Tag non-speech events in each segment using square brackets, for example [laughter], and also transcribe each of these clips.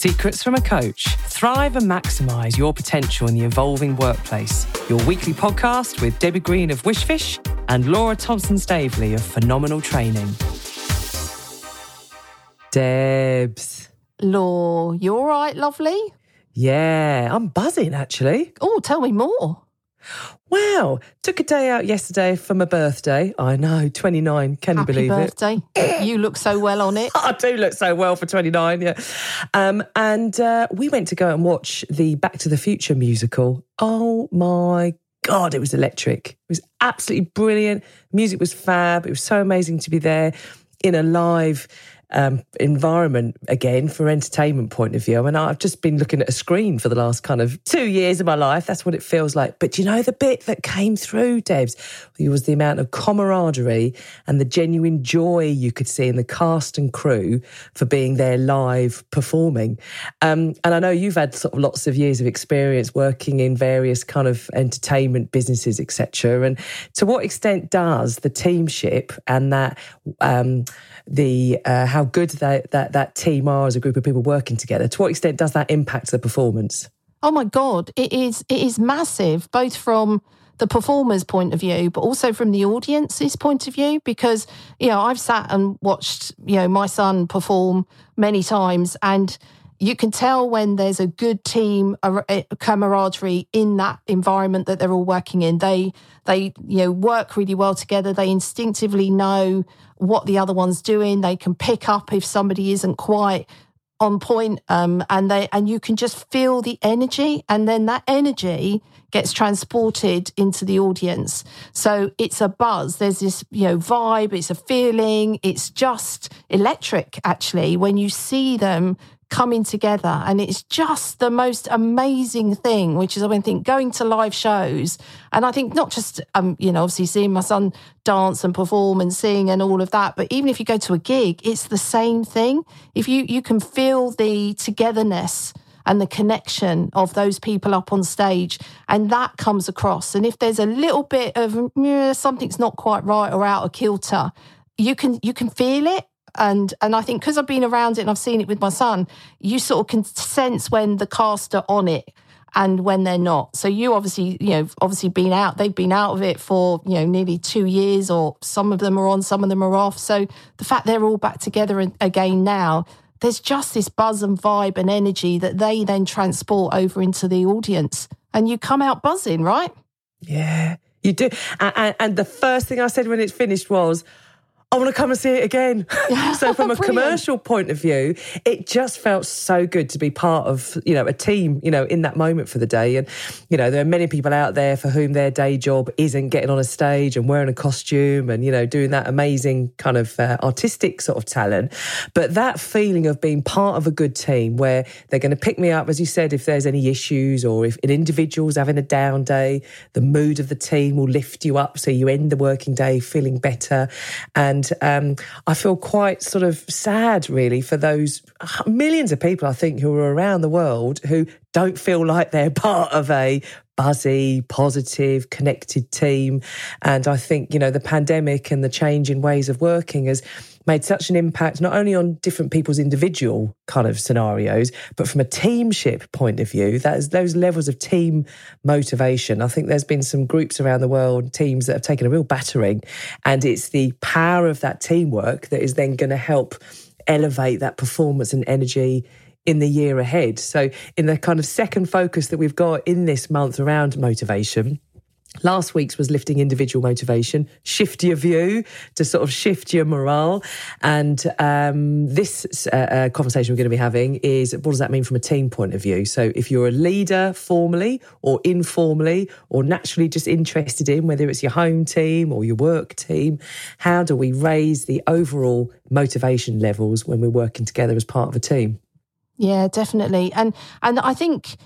Secrets from a Coach. Thrive and maximise your potential in the evolving workplace. Your weekly podcast with Debbie Green of Wishfish and Laura Thompson Staveley of Phenomenal Training. Debs. Law, you're right, lovely? Yeah, I'm buzzing actually. Oh, tell me more. Wow, took a day out yesterday for my birthday. I know, 29. Can Happy you believe birthday. it? you look so well on it. [laughs] I do look so well for 29, yeah. Um, and uh, we went to go and watch the Back to the Future musical. Oh my God, it was electric. It was absolutely brilliant. Music was fab. It was so amazing to be there in a live um, environment again for entertainment point of view. I mean, I've just been looking at a screen for the last kind of two years of my life. That's what it feels like. But you know, the bit that came through, Debs, was the amount of camaraderie and the genuine joy you could see in the cast and crew for being there live performing. Um, and I know you've had sort of lots of years of experience working in various kind of entertainment businesses, etc. And to what extent does the teamship and that um, the uh, how good that, that that team are as a group of people working together. To what extent does that impact the performance? Oh my God, it is it is massive, both from the performer's point of view, but also from the audience's point of view. Because you know, I've sat and watched you know my son perform many times, and you can tell when there's a good team a camaraderie in that environment that they're all working in. They they you know work really well together. They instinctively know what the other one's doing. They can pick up if somebody isn't quite on point, um, and they and you can just feel the energy, and then that energy gets transported into the audience. So it's a buzz. There's this you know vibe. It's a feeling. It's just electric actually when you see them coming together. And it's just the most amazing thing, which is, I mean, think going to live shows. And I think not just, um, you know, obviously seeing my son dance and perform and sing and all of that, but even if you go to a gig, it's the same thing. If you, you can feel the togetherness and the connection of those people up on stage and that comes across and if there's a little bit of something's not quite right or out of kilter you can you can feel it and and I think because I've been around it and I've seen it with my son, you sort of can sense when the cast are on it and when they're not. So you obviously, you know, obviously been out. They've been out of it for you know nearly two years, or some of them are on, some of them are off. So the fact they're all back together again now, there's just this buzz and vibe and energy that they then transport over into the audience, and you come out buzzing, right? Yeah, you do. And, and the first thing I said when it finished was. I want to come and see it again. [laughs] so from a commercial point of view, it just felt so good to be part of, you know, a team, you know, in that moment for the day. And, you know, there are many people out there for whom their day job isn't getting on a stage and wearing a costume and, you know, doing that amazing kind of uh, artistic sort of talent. But that feeling of being part of a good team where they're going to pick me up, as you said, if there's any issues or if an individual's having a down day, the mood of the team will lift you up so you end the working day feeling better. And and um, I feel quite sort of sad, really, for those millions of people I think who are around the world who don't feel like they're [laughs] part of a buzzy, positive, connected team. And I think, you know, the pandemic and the change in ways of working has made such an impact, not only on different people's individual kind of scenarios, but from a teamship point of view, that is those levels of team motivation. I think there's been some groups around the world, teams that have taken a real battering. And it's the power of that teamwork that is then going to help elevate that performance and energy in the year ahead. So, in the kind of second focus that we've got in this month around motivation, Last week's was lifting individual motivation, shift your view to sort of shift your morale. And um, this uh, uh, conversation we're going to be having is what does that mean from a team point of view? So, if you're a leader formally or informally or naturally just interested in whether it's your home team or your work team, how do we raise the overall motivation levels when we're working together as part of a team? Yeah, definitely. And and I think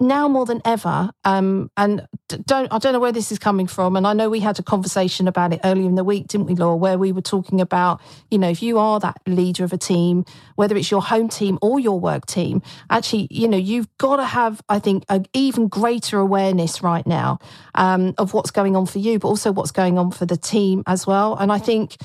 now more than ever, um, and don't I don't know where this is coming from, and I know we had a conversation about it earlier in the week, didn't we, Laura? Where we were talking about, you know, if you are that leader of a team, whether it's your home team or your work team, actually, you know, you've got to have, I think, an even greater awareness right now um, of what's going on for you, but also what's going on for the team as well. And I think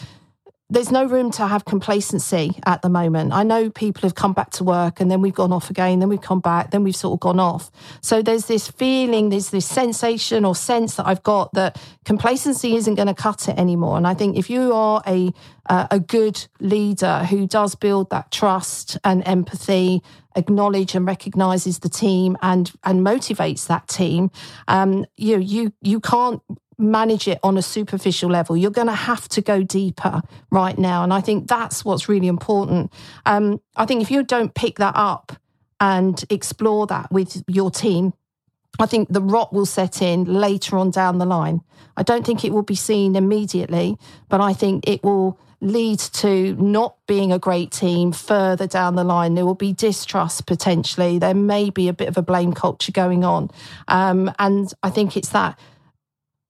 there's no room to have complacency at the moment. I know people have come back to work and then we've gone off again, then we've come back, then we've sort of gone off. So there's this feeling, there's this sensation or sense that I've got that complacency isn't going to cut it anymore. And I think if you are a uh, a good leader who does build that trust and empathy, acknowledge and recognizes the team and and motivates that team, um, you you you can't manage it on a superficial level. You're going to have to go deeper right now. And I think that's what's really important. Um, I think if you don't pick that up and explore that with your team, I think the rot will set in later on down the line. I don't think it will be seen immediately, but I think it will lead to not being a great team further down the line. There will be distrust potentially. There may be a bit of a blame culture going on. Um, and I think it's that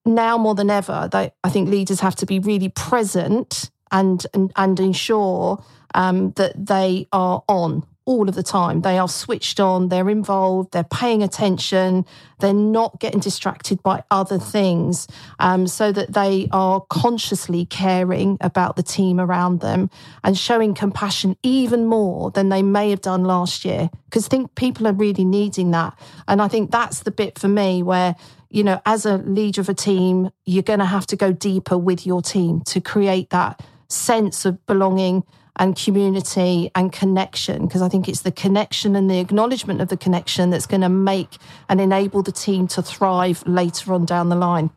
now more than ever I think leaders have to be really present and and, and ensure um, that they are on all of the time. They are switched on, they're involved, they're paying attention, they're not getting distracted by other things, um, so that they are consciously caring about the team around them and showing compassion even more than they may have done last year. Because I think people are really needing that. And I think that's the bit for me where you know, as a leader of a team, you're going to have to go deeper with your team to create that sense of belonging and community and connection. Because I think it's the connection and the acknowledgement of the connection that's going to make and enable the team to thrive later on down the line.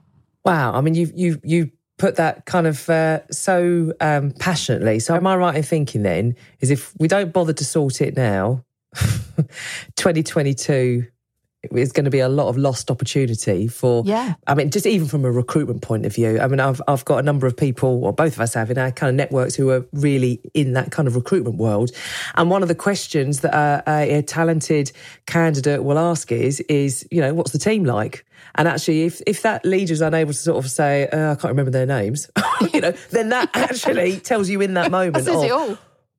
Wow. I mean, you you you put that kind of uh, so um, passionately. So am I right in thinking then is if we don't bother to sort it now, [laughs] 2022 it's going to be a lot of lost opportunity for yeah. I mean just even from a recruitment point of view i mean i've i've got a number of people or both of us have in our kind of networks who are really in that kind of recruitment world. And one of the questions that a, a talented candidate will ask is is you know what's the team like? And actually if if that leader is unable to sort of say uh, i can't remember their names [laughs] you know then that [laughs] actually tells you in that moment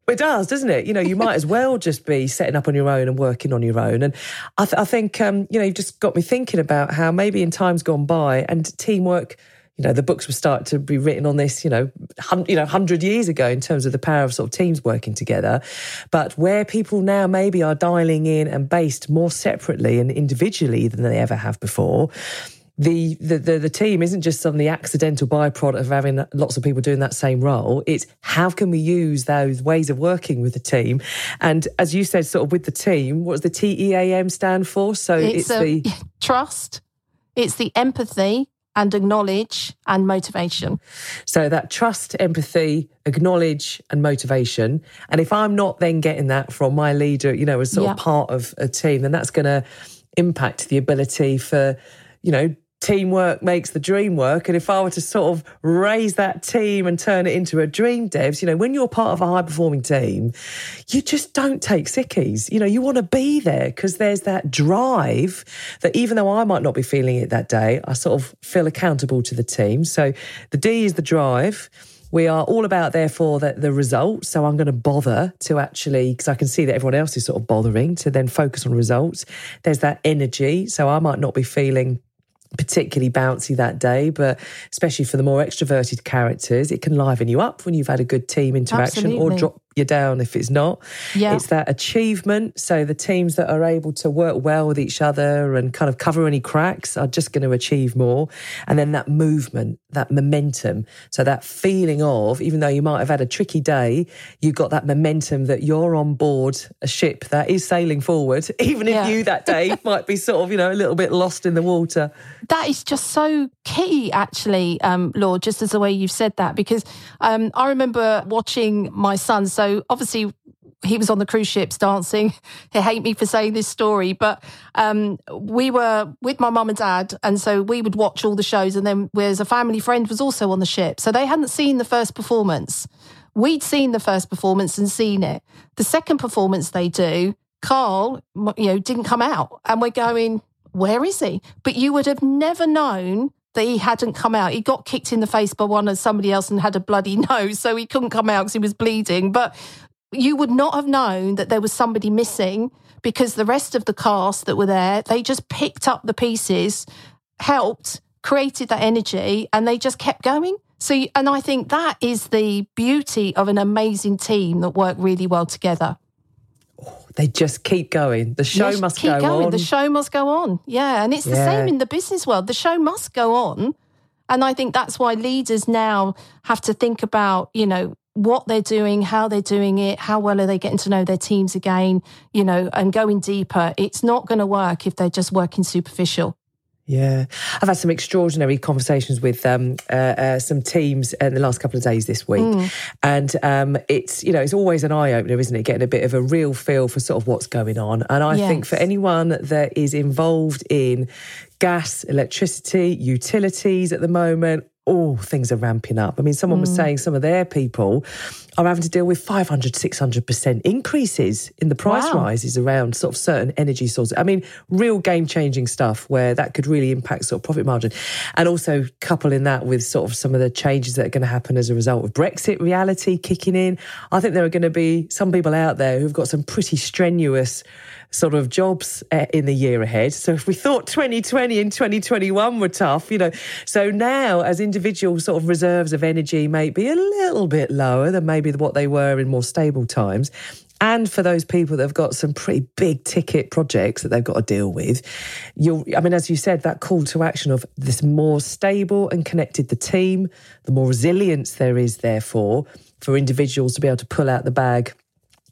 it does, doesn't it? You know, you might as well just be setting up on your own and working on your own. And I, th- I think, um, you know, you've just got me thinking about how maybe in times gone by and teamwork, you know, the books were start to be written on this, you know, hun- you know, hundred years ago in terms of the power of sort of teams working together. But where people now maybe are dialing in and based more separately and individually than they ever have before, the, the, the, the team isn't just some the accidental byproduct of having lots of people doing that same role. It's how can we use those ways of working with the team? And as you said, sort of with the team, what does the TEAM stand for? So it's, it's the [laughs] trust, it's the empathy and acknowledge and motivation. So that trust, empathy, acknowledge and motivation. And if I'm not then getting that from my leader, you know, as sort of part of a team, then that's going to impact the ability for, you know, teamwork makes the dream work. And if I were to sort of raise that team and turn it into a dream Debs, you know, when you're part of a high performing team, you just don't take sickies. You know, you want to be there because there's that drive that even though I might not be feeling it that day, I sort of feel accountable to the team. So the D is the drive. We are all about, therefore, the, the results. So I'm going to bother to actually, because I can see that everyone else is sort of bothering to then focus on results. There's that energy. So I might not be feeling particularly bouncy that day, but especially for the more extroverted characters, it can liven you up when you've had a good team interaction Absolutely. or drop you down if it's not. Yeah. It's that achievement. So the teams that are able to work well with each other and kind of cover any cracks are just going to achieve more. And then that movement, that momentum. So that feeling of, even though you might have had a tricky day, you've got that momentum that you're on board a ship that is sailing forward, [laughs] even if Yeah. you that day [laughs] might be sort of, you know, a little bit lost in the water. That is just so key, actually, um, Law, just as the way you've said that, because um, I remember watching my son. So obviously, he was on the cruise ships dancing. [laughs] He hate me for saying this story, but um, we were with my mum and dad, and so we would watch all the shows. And then there's a family friend was also on the ship, so they hadn't seen the first performance. We'd seen the first performance and seen it. The second performance they do, Carl, you know, didn't come out, and we're going, where is he? But you would have never known that he hadn't come out. He got kicked in the face by one of somebody else and had a bloody [laughs] nose, so he couldn't come out because he was bleeding. But you would not have known that there was somebody missing because the rest of the cast that were there, they just picked up the pieces, helped, created that energy, and they just kept going. So, and I think that is the beauty of an amazing team that work really well together. They just keep going. The show must keep go going. on. The show must go on. Yeah. And it's the Yeah. same in the business world. The show must go on. And I think that's why leaders now have to think about, you know, what they're doing, how they're doing it, how well are they getting to know their teams again, you know, and going deeper. It's not going to work if they're just working superficial. Yeah, I've had some extraordinary conversations with um, uh, uh, some teams in the last couple of days this week, Mm. and um, it's you know it's always an eye opener, isn't it? Getting a bit of a real feel for sort of what's going on, and I think for anyone that is involved in gas, electricity, utilities at the moment. Oh, things are ramping up. I mean, someone Mm. was saying some of their people are having to deal with 500, 600% increases in the price Wow. rises around sort of certain energy sources. I mean, real game changing stuff where that could really impact sort of profit margin. And also coupling that with sort of some of the changes that are going to happen as a result of Brexit reality kicking in. I think there are going to be some people out there who've got some pretty strenuous sort of jobs uh, in the year ahead. So if we thought 2020 and 2021 were tough, you know, so now as individual sort of reserves of energy may be a little bit lower than maybe what they were in more stable times. And for those people that have got some pretty big ticket projects that they've got to deal with, you'll, I mean, as you said, that call to action of this more stable and connected the team, the more resilience there is, therefore, for individuals to be able to pull out the bag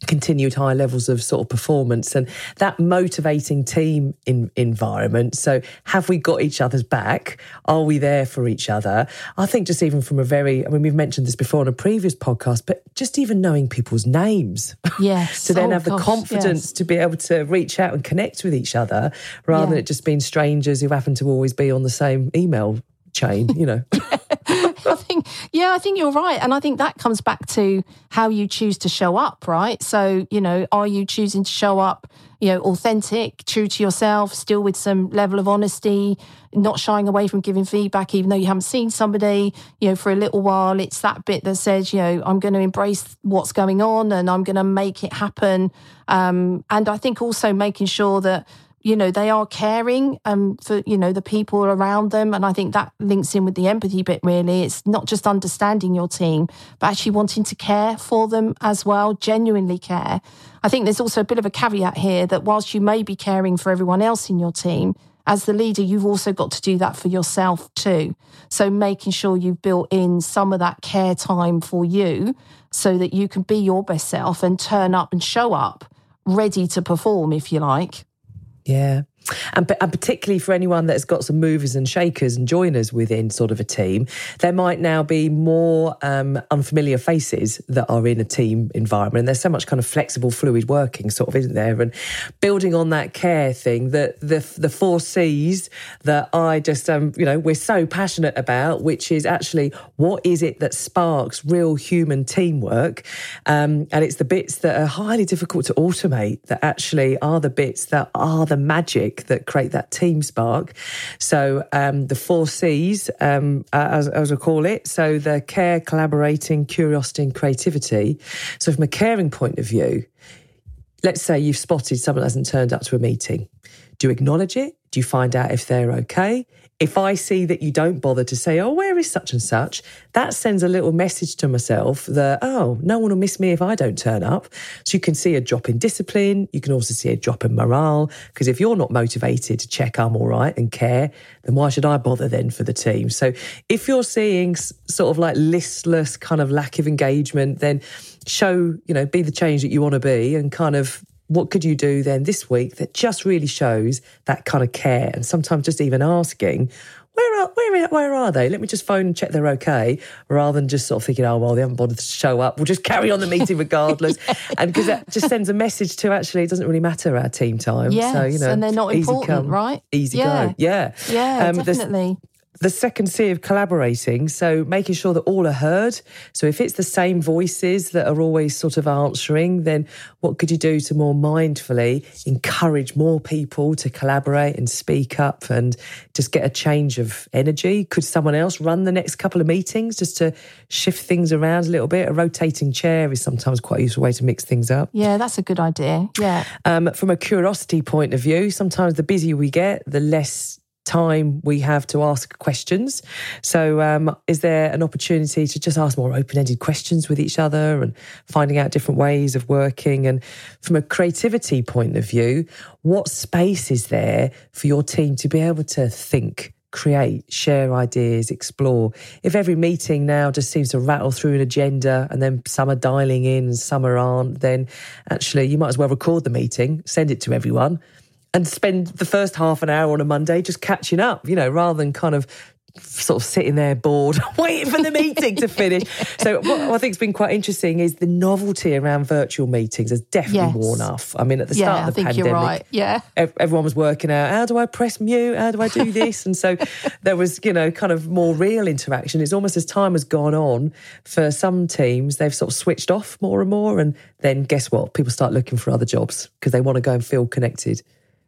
continued high levels of sort of performance and that motivating team in, environment. So, have we got each other's back? Are we there for each other? I think just even from a very, I mean, we've mentioned this before on a previous podcast, but just even knowing people's names. Yes. [laughs] to then Oh, have the gosh, confidence yes. to be able to reach out and connect with each other rather than it just being strangers who happen to always be on the same email chain, you know. [laughs] [laughs] I think, yeah, I think you're right. And I think that comes back to how you choose to show up, right? So, you know, are you choosing to show up, you know, authentic, true to yourself, still with some level of honesty, not shying away from giving feedback, even though you haven't seen somebody, you know, for a little while? It's that bit that says, you know, I'm going to embrace what's going on and I'm going to make it happen. Um, and I think also making sure that, you know they are caring um for you know the people around them. And i think that links in with the empathy bit really. It's not just understanding your team but actually wanting to care for them as well genuinely care. I think there's also a bit of a caveat here that whilst you may be caring for everyone else in your team as the leader you've also got to do that for yourself too. So making sure you've built in some of that care time for you so that you can be your best self and turn up and show up ready to perform if you like Yeah. And, and particularly for anyone that's got some movers and shakers and joiners within sort of a team, there might now be more um, unfamiliar faces that are in a team environment. And there's so much kind of flexible, fluid working, sort of, isn't there? And building on that care thing, that the the four C's that I just um, you know, we're so passionate about, which is actually what is it that sparks real human teamwork, um, and it's the bits that are highly difficult to automate that actually are the bits that are the magic that create that team spark. So um, the four C's, um, as, as I call it, so the care, collaborating, curiosity, and creativity. So from a caring point of view, let's say you've spotted someone that hasn't turned up to a meeting. Do you acknowledge it? Do you find out if they're okay? If I see that you don't bother to say, oh, where is such and such, that sends a little message to myself that, oh, no one will miss me if I don't turn up. So you can see a drop in discipline. You can also see a drop in morale. Because if you're not motivated to check I'm all right and care, then why should I bother then for the team? So if you're seeing sort of like listless kind of lack of engagement, then show, you know, be the change that you want to be and kind of what could you do then this week that just really shows that kind of care and sometimes just even asking where are where are, where are they? Let me just phone and check they're okay rather than just sort of thinking oh well they haven't bothered to show up. We'll just carry on the meeting [laughs] regardless. And because that just sends a message to actually it doesn't really matter our team time. So you know and they're not easy important, come, right? easy Yeah. go. Yeah. Yeah. Um, definitely the second C of collaborating, so making sure that all are heard. So if it's the same voices that are always sort of answering, then what could you do to more mindfully encourage more people to collaborate and speak up and just get a change of energy? Could someone else run the next couple of meetings just to shift things around a little bit? A rotating chair is sometimes quite a useful way to mix things up. yeah that's a good idea yeah Um, from a curiosity point of view, sometimes the busier we get, the less time we have to ask questions. So, um, is there an opportunity to just ask more open ended questions with each other and finding out different ways of working? And from a creativity point of view, what space is there for your team to be able to think? create, share ideas, explore. If every meeting now just seems to rattle through an agenda and then some are dialing in and some are aren't, then actually you might as well record the meeting, send it to everyone. And spend the first half an hour on a Monday just catching up, you know, rather than kind of sort of sitting there bored, [laughs] waiting for the meeting to finish. So what I think has been quite interesting is the novelty around virtual meetings has definitely yes. worn off. I mean, at the start yeah, of the pandemic, right. yeah, everyone was working out how do I press mute, how do I do this, and so there was you know kind of more real interaction. It's almost as time has gone on for some teams, they've sort of switched off more and more, and then guess what? People start looking for other jobs because they want to go and feel connected.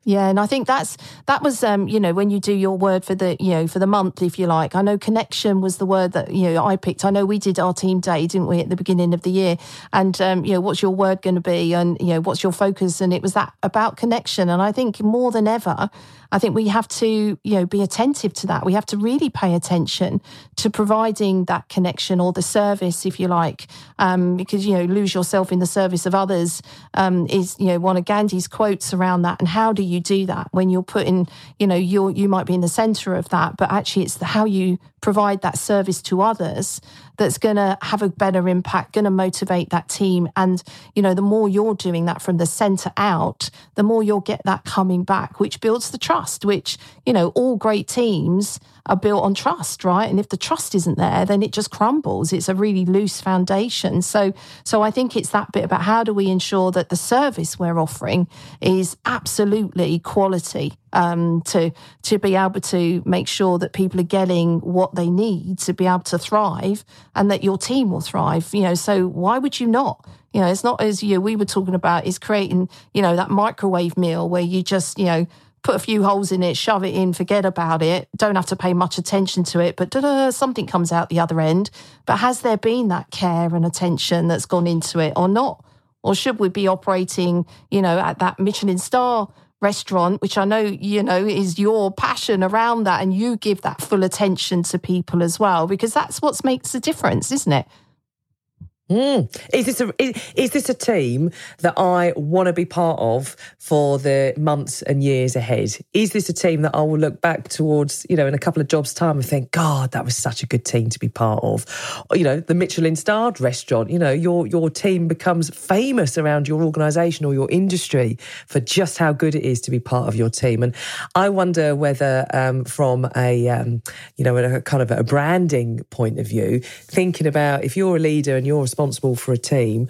Yeah, and I think that's that was um, you know when you do your word for the you know for the month if you like. I know connection was the word that you know I picked. I know we did our team day, didn't we, at the beginning of the year? And um, you know what's your word going to be, and you know what's your focus? And it was that about connection. And I think more than ever, I think we have to, you know, be attentive to that. We have to really pay attention to providing that connection or the service, if you like, um, because you know, lose yourself in the service of others um, is, you know, one of Gandhi's quotes around that. And how do you do that when you're putting, you know, you're you might be in the centre of that, but actually it's the, how you provide that service to others that's going to have a better impact, going to motivate that team. And, you know, the more you're doing that from the center out, the more you'll get that coming back, which builds the trust, which, you know, all great teams are built on trust, right? And if the trust isn't there, then it just crumbles. It's a really loose foundation. So, so I think it's that bit about how do we ensure that the service we're offering is absolutely quality um, to to be able to make sure that people are getting what they need to be able to thrive, and that your team will thrive. You know, so why would you not? You know, it's not as you we were talking about is creating you know that microwave meal where you just you know put a few holes in it, shove it in, forget about it, don't have to pay much attention to it, but something comes out the other end. But has there been that care and attention that's gone into it or not? Or should we be operating, you know, at that Michelin star restaurant, which I know, you know, is your passion around that and you give that full attention to people as well, because that's what makes the difference, isn't it? Mm. Is this a is, is, this a team that I want to be part of for the months and years ahead? Is this a team that I will look back towards, you know, in a couple of jobs' time and think, God, that was such a good team to be part of? You know, the Michelin starred restaurant. You know, your your team becomes famous around your organisation or your industry for just how good it is to be part of your team. And I wonder whether, um, from a um, you know, a kind of a branding point of view, thinking about if you're a leader and you're responsible for a team,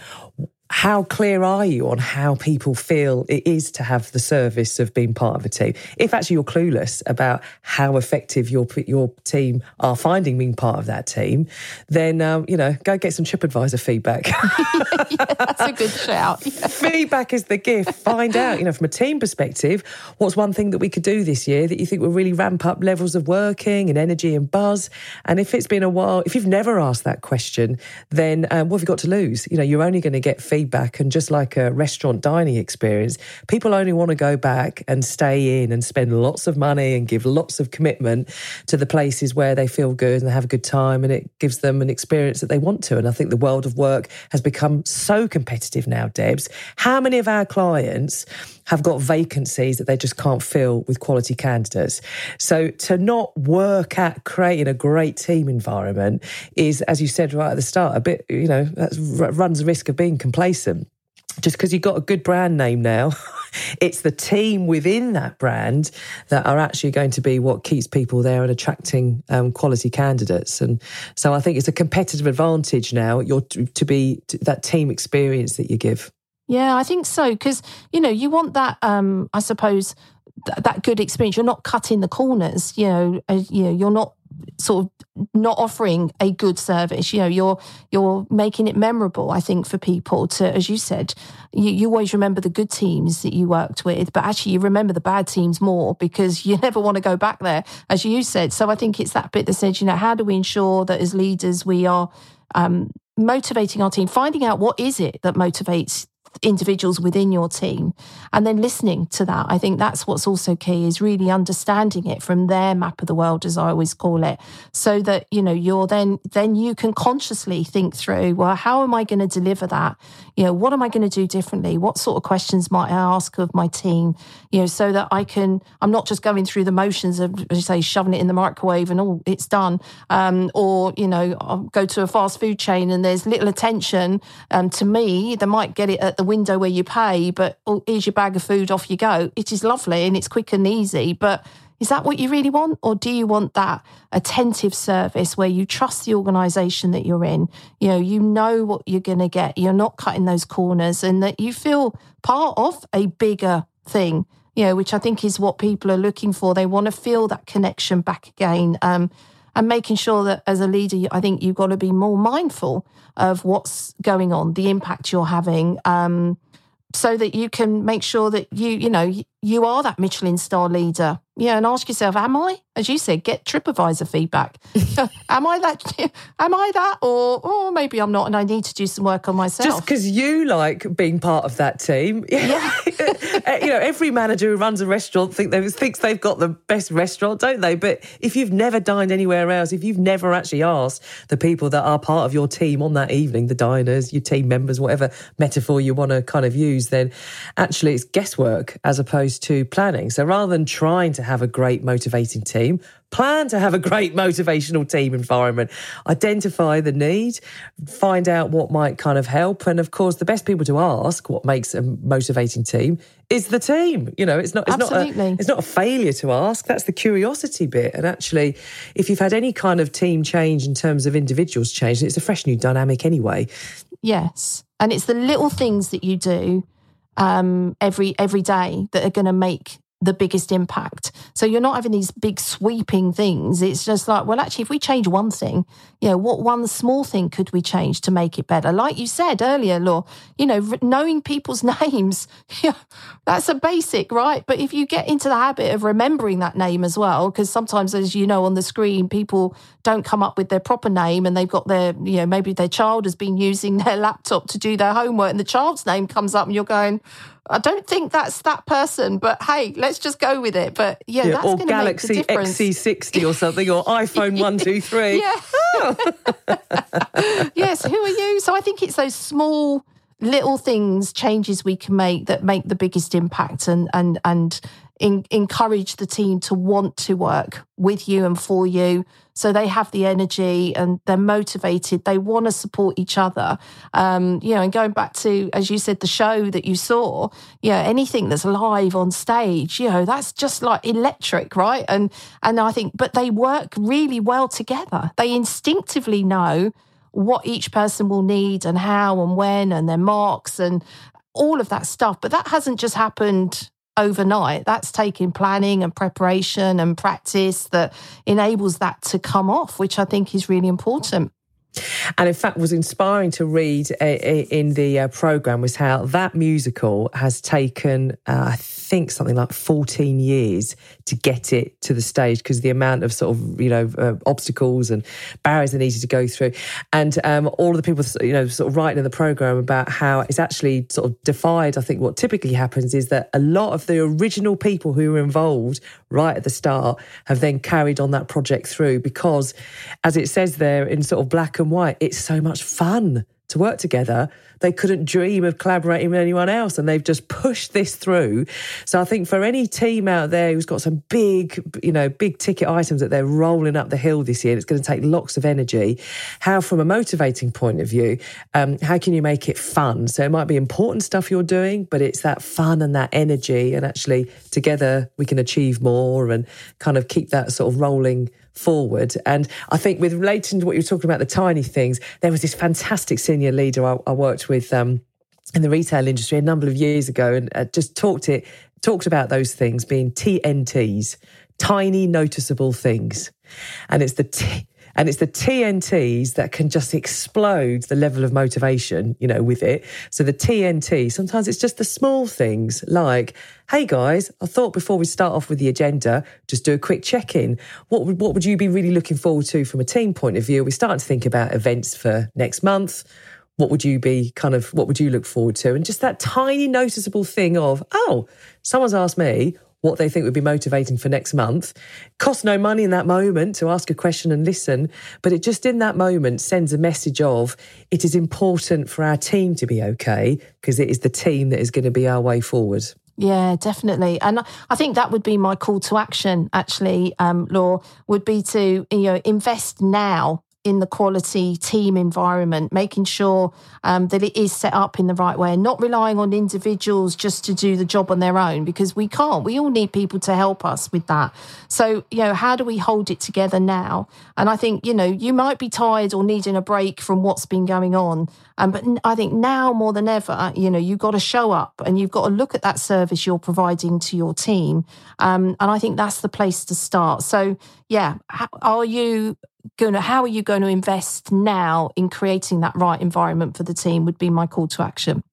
how clear are you on how people feel it is to have the service of being part of a team? If actually you're clueless about how effective your your team are finding being part of that team, then um, you know go get some TripAdvisor feedback. [laughs] yeah, that's a good shout. Yeah. [laughs] Feedback is the gift. Find out, you know, from a team perspective, what's one thing that we could do this year that you think will really ramp up levels of working and energy and buzz. And if it's been a while, if you've never asked that question, then um, what have you got to lose? You know, you're only going to get feedback feedback. And just like a restaurant dining experience, people only want to go back and stay in and spend lots of money and give lots of commitment to the places where they feel good and they have a good time and it gives them an experience that they want to. And I think the world of work has become so competitive now, Debs. How many of our clients have got vacancies that they just can't fill with quality candidates. So to not work at creating a great team environment is, as you said right at the start, a bit, you know, that runs the risk of being complacent. Just because you've got a good brand name now, [laughs] it's the team within that brand that are actually going to be what keeps people there and attracting um, quality candidates. And so I think it's a competitive advantage now. You're to be that team experience that you give. Yeah, I think so because you know you want that. Um, I suppose th- that good experience. You're not cutting the corners. You know, uh, you know, you're not sort of not offering a good service. You know, you're you're making it memorable. I think for people to, as you said, you, you always remember the good teams that you worked with, but actually you remember the bad teams more because you [laughs] never want to go back there, as you said. So I think it's that bit that says, you know, how do we ensure that as leaders we are um, motivating our team, finding out what is it that motivates individuals within your team. And then listening to that i think that's what's also key is really understanding it from their map of the world as i always call it so that you know you're then then you can consciously think through well how am i going to deliver that? You know what am i going to do differently? What sort of questions might i ask of my team? You know so that i can i'm not just going through the motions of as you say shoving it in the microwave and oh it's done um, or you know I'll go to a fast food chain and there's little attention um, to me they might get it at the window where you pay but oh, here's your bag of food off you go it is lovely and it's quick and easy but is that what you really want? Or do you want that attentive service where you trust the organization that you're in? You know, you know what you're going to get. You're not cutting those corners and that you feel part of a bigger thing, you know, which I think is what people are looking for. They want to feel that connection back again. Um, and making sure that as a leader, I think you've got to be more mindful of what's going on, the impact you're having. Um, so that you can make sure that you, you know, you are that Michelin star leader. Yeah, and ask yourself, am I? As you said, get TripAdvisor feedback. [laughs] am I that? [laughs] Am I that? Or, or maybe I'm not, and I need to do some work on myself. Just because you like being part of that team. [laughs] Yeah. Eh, you know, every manager who runs a restaurant think they, thinks they've got the best restaurant, don't they? But if you've never dined anywhere else, if you've never actually asked the people that are part of your team on that evening, the diners, your team members, whatever metaphor you want to kind of use, then actually it's guesswork as opposed opposed to planning. So rather than trying to have a great motivating team, plan to have a great [laughs] motivational team environment. Identify the need, find out what might kind of help. And of course, the best people to ask what makes a motivating team is the team. You know, it's not it's Absolutely. not a, it's not a failure to ask. That's the curiosity bit. And actually, if you've had any kind of team change in terms of individuals change, it's a fresh new dynamic anyway. Yes. And it's the little things that you do um, every every day that are going to make the biggest impact. So you're not having these big sweeping things. It's just like, well, actually, if we change one thing, you know, what one small thing could we change to make it better? Like you said earlier, Law, you know, knowing people's [laughs] names, yeah, that's a basic, right? But if you get into the habit of remembering that name as well, because sometimes, as you know, on the screen, people don't come up with their proper name and they've got their, you know, maybe their child has been using their [laughs] laptop to do their homework and the child's name comes up and you're going, I don't think that's that person, but hey, let's just go with it. But yeah, yeah or Galaxy XC60 or something, or [laughs] iPhone one two three. Yeah. [laughs] yes. Who are you? So I think it's those small little things, changes we can make that make the biggest impact, and and and in, encourage the team to want to work with you and for you. So they have the energy and they're motivated. They want to support each other. Um, you know and going back to as you said the show that you saw you know anything that's live on stage you know that's just like electric right? And and i think but they work really well together. They instinctively know what each person will need and how and when and their marks and all of that stuff. But that hasn't just happened overnight. That's taking planning and preparation and practice that enables that to come off, which I think is really important. And in fact, was inspiring to read uh, in the uh, program was how that musical has taken, uh, I think, something like 14 years to get it to the stage because the amount of sort of, you know, uh, obstacles and barriers they needed to go through. And um, all of the people, you know, sort of writing in the program about how it's actually sort of defied. I think what typically happens is that a lot of the original people who were involved right at the start have then carried on that project through because, as it says there in sort of black and white, it's so much fun to work together. They couldn't dream of collaborating with anyone else, and they've just pushed this through. So I think for any team out there who's got some big, you know, big ticket items that they're rolling up the hill this year, it's going to take lots of energy. How, from a motivating point of view, um, how can you make it fun? So it might be important stuff you're doing, but it's that fun and that energy, and actually together we can achieve more and kind of keep that sort of rolling forward. And I think with relating to what you were talking about, the tiny things, there was this fantastic senior leader I, I worked with um, in the retail industry a number of years ago, and uh, just talked it talked about those things being TNTs, tiny noticeable things, and it's the T- and it's the TNTs that can just explode the level of motivation, you know, with it. So the TNT, sometimes it's just the small things like, hey guys, I thought before we start off with the agenda, just do a quick check in. What would, what would you be really looking forward to from a team point of view? We're starting to think about events for next month what would you be kind of, what would you look forward to? And just that tiny noticeable thing of, oh, someone's asked me what they think would be motivating for next month. Cost no money in that moment to ask a question and listen, but it just in that moment sends a message of it is important for our team to be okay because it is the team that is going to be our way forward. Yeah, definitely. And I think that would be my call to action, actually, um, Law, would be to, you know, invest now in the quality team environment, making sure um, that it is set up in the right way and not relying on individuals just to do the job on their own because we can't. We all need people to help us with that. So, you know, how do we hold it together now? And I think, you know, you might be tired or needing a break from what's been going on. Um, but I think now more than ever, you know, you've got to show up and you've got to look at that service you're providing to your team. Um, and I think that's the place to start. So, yeah, are you going to how are you going to invest now in creating that right environment for the team would be my call to action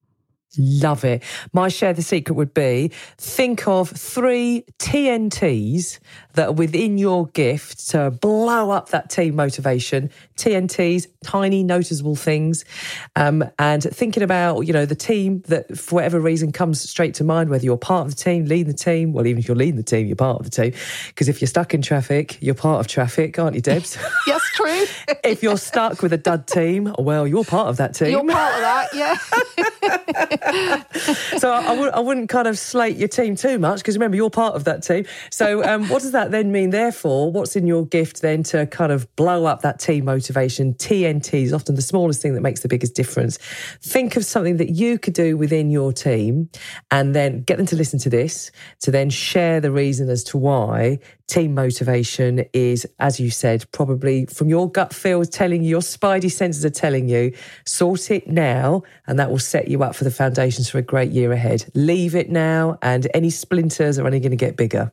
Love it. My share the secret would be think of three TNTs that are within your gift to blow up that team motivation. TNTs, tiny noticeable things. Um, and thinking about, you know, the team that for whatever reason comes straight to mind, whether you're part of the team, leading the team, well, even if you're leading the team, you're part of the team. Because if you're stuck in traffic, you're part of traffic, aren't you, Debs? [laughs] yes, true. [laughs] if you're stuck with a dud team, well, you're part of that team. You're part of that, yeah. [laughs] so I, I, w- I wouldn't kind of slate your team too much because remember you're part of that team. So um, what does that then mean? Therefore, what's in your gift then to kind of blow up that team motivation? TNT is often the smallest thing that makes the biggest difference. Think of something that you could do within your team, and then get them to listen to this to then share the reason as to why team motivation is, as you said, probably from your gut feel telling you, your spidey senses are telling you, sort it now, and that will set you up for the foundations for a great year ahead. Leave it now, and any splinters are only going to get bigger.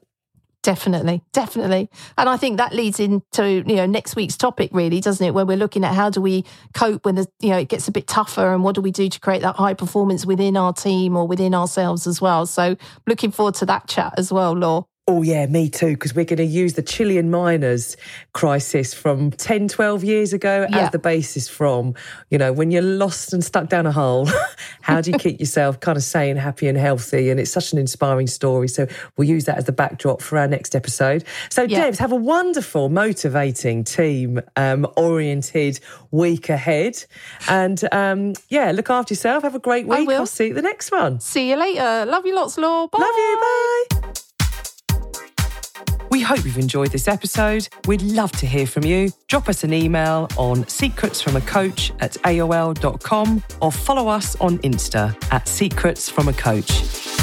Definitely, definitely. And I think that leads into, you know, next week's topic really, doesn't it? Where we're looking at how do we cope when the, you know, it gets a bit tougher and what do we do to create that high performance within our team or within ourselves as well. So looking forward to that chat as well, Law. Oh, yeah, me too, because we're going to use the Chilean miners crisis from 10, 12 years ago yeah. as the basis from, you know, when you're lost and stuck down a hole, [laughs] how do you keep yourself kind of sane, happy, and healthy? And it's such an inspiring story. So we'll use that as the backdrop for our next episode. So, yeah. Debs, have a wonderful, motivating, team um, oriented week ahead. And um, yeah, look after yourself. Have a great week. I will. I'll see you at the next one. See you later. Love you lots, Law. Bye. Love you. Bye. We hope you've enjoyed this episode. We'd love to hear from you. Drop us an email on secretsfromacoach at aol.com or follow us on Insta at secretsfromacoach.